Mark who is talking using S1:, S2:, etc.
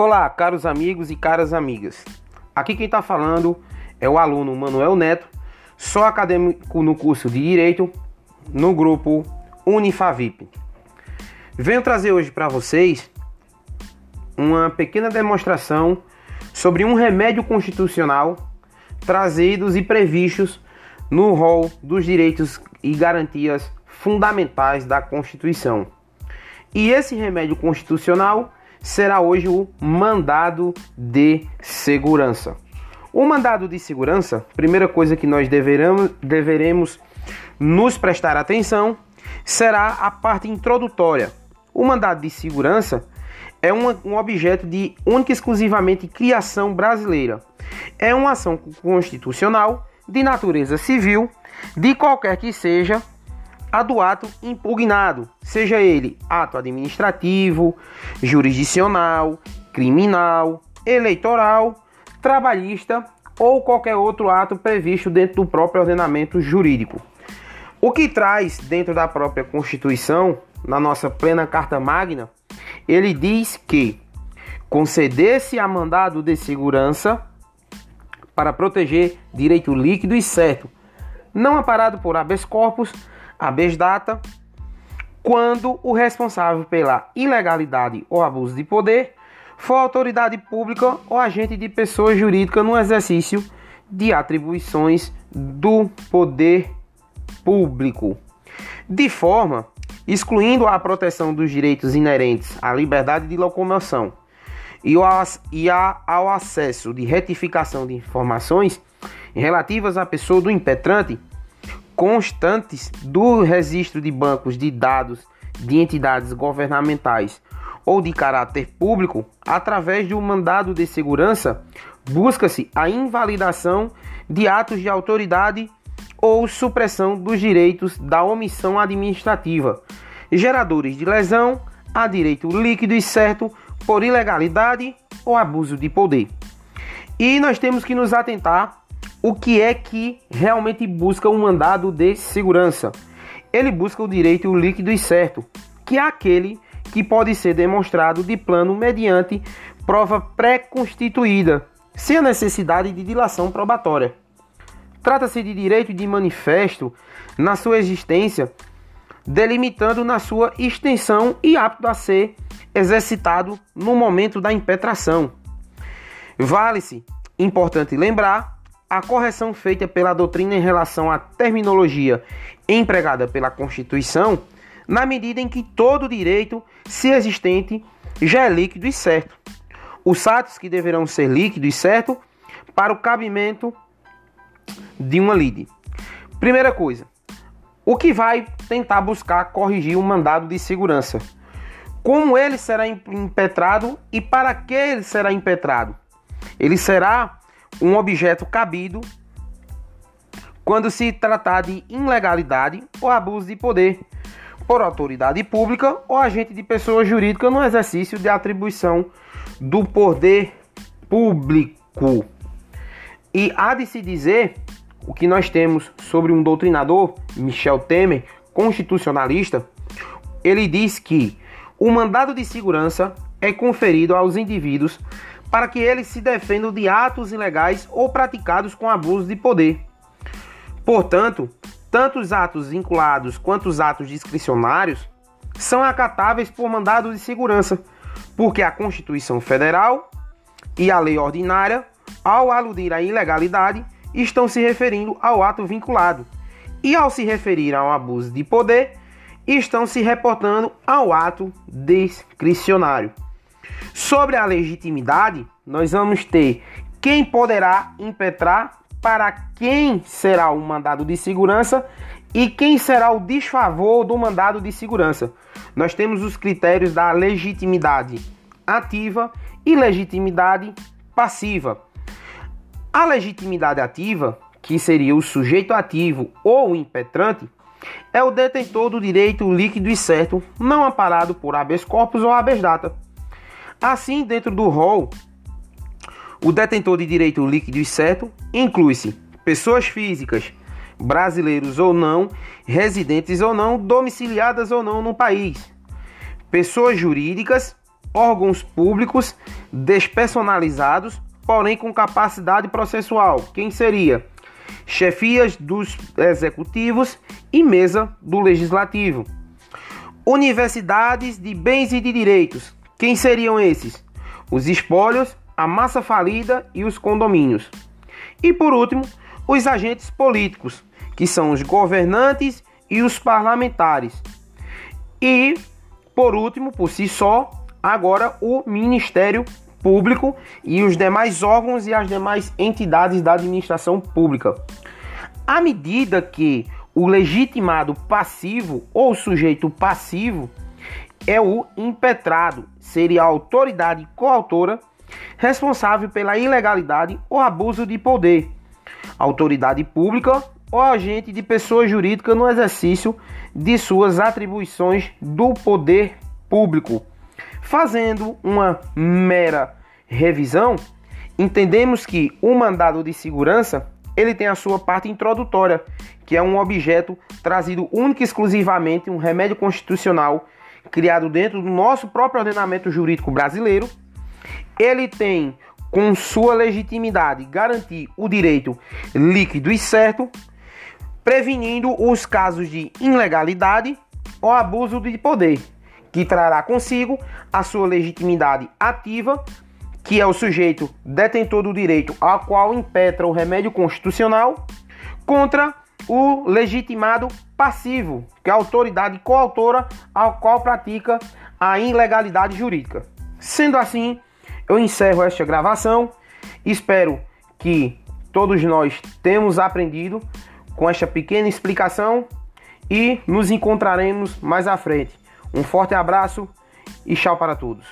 S1: Olá, caros amigos e caras amigas. Aqui quem está falando é o aluno Manuel Neto, sou acadêmico no curso de Direito no grupo Unifavip. Venho trazer hoje para vocês uma pequena demonstração sobre um remédio constitucional trazidos e previstos no rol dos direitos e garantias fundamentais da Constituição. E esse remédio constitucional será hoje o mandado de segurança. O mandado de segurança, primeira coisa que nós deveremos, deveremos nos prestar atenção, será a parte introdutória. O mandado de segurança é um, um objeto de única e exclusivamente criação brasileira. É uma ação constitucional de natureza civil, de qualquer que seja a do ato impugnado, seja ele ato administrativo, jurisdicional, criminal, eleitoral, trabalhista ou qualquer outro ato previsto dentro do próprio ordenamento jurídico. O que traz dentro da própria Constituição, na nossa plena Carta Magna, ele diz que conceder-se a mandado de segurança para proteger direito líquido e certo, não amparado por habeas corpus, habeas data, quando o responsável pela ilegalidade ou abuso de poder for autoridade pública ou agente de pessoa jurídica no exercício de atribuições do poder público, de forma excluindo a proteção dos direitos inerentes à liberdade de locomoção e ao acesso de retificação de informações relativas à pessoa do impetrante constantes do registro de bancos de dados de entidades governamentais ou de caráter público, através de um mandado de segurança, busca-se a invalidação de atos de autoridade ou supressão dos direitos da omissão administrativa, geradores de lesão a direito líquido e certo por ilegalidade ou abuso de poder. E nós temos que nos atentar o que é que realmente busca um mandado de segurança. Ele busca o direito líquido e certo, que é aquele que pode ser demonstrado de plano mediante prova pré-constituída, sem a necessidade de dilação probatória. Trata-se de direito de manifesto na sua existência, delimitando na sua extensão e apto a ser exercitado no momento da impetração. Vale-se, importante lembrar, a correção feita pela doutrina em relação à terminologia empregada pela Constituição na medida em que todo direito, se existente, já é líquido e certo. Os atos que deverão ser líquidos e certo para o cabimento de uma lide. Primeira coisa, o que vai tentar buscar corrigir o mandado de segurança? Como ele será impetrado e para que ele será impetrado? Ele será um objeto cabido quando se tratar de ilegalidade ou abuso de poder por autoridade pública ou agente de pessoa jurídica no exercício de atribuição do poder público. E há de se dizer o que nós temos sobre um doutrinador, Michel Temer, constitucionalista, ele diz que o mandado de segurança é conferido aos indivíduos para que eles se defendam de atos ilegais ou praticados com abuso de poder. Portanto, tanto os atos vinculados quanto os atos discricionários são acatáveis por mandado de segurança, porque a Constituição Federal e a lei ordinária, ao aludir à ilegalidade, estão se referindo ao ato vinculado, e ao se referir ao abuso de poder, estão se reportando ao ato discricionário. Sobre a legitimidade, nós vamos ter quem poderá impetrar para quem será o mandado de segurança e quem será o desfavor do mandado de segurança. Nós temos os critérios da legitimidade ativa e legitimidade passiva. A legitimidade ativa, que seria o sujeito ativo ou impetrante, é o detentor do direito líquido e certo, não amparado por habeas corpus ou habeas data. Assim, dentro do rol o detentor de direito líquido e certo inclui-se pessoas físicas, brasileiros ou não, residentes ou não, domiciliadas ou não no país, pessoas jurídicas órgãos públicos despersonalizados, porém com capacidade processual. Quem seria? Chefias dos executivos e mesa do legislativo. Universidades de bens e de direitos. Quem seriam esses? Os espólios, a massa falida e os condomínios. E por último, os agentes políticos, que são os governantes e os parlamentares. E por último, por si só, agora o Ministério Público e os demais órgãos e as demais entidades da administração pública. À medida que o legitimado passivo ou sujeito passivo é o impetrado, seria a autoridade coautora responsável pela ilegalidade ou abuso de poder, autoridade pública ou agente de pessoa jurídica no exercício de suas atribuições do poder público. Fazendo uma mera revisão, entendemos que o mandado de segurança ele tem a sua parte introdutória, que é um objeto trazido única e exclusivamente um remédio constitucional criado dentro do nosso próprio ordenamento jurídico brasileiro. Ele tem com sua legitimidade garantir o direito líquido e certo, prevenindo os casos de ilegalidade ou abuso de poder, que trará consigo a sua legitimidade ativa que é o sujeito detentor do direito ao qual impetra o remédio constitucional, contra o legitimado passivo, que é a autoridade coautora ao qual pratica a ilegalidade jurídica. Sendo assim, eu encerro esta gravação. Espero que todos nós tenhamos aprendido com esta pequena explicação e nos encontraremos mais à frente. Um forte abraço e tchau para todos.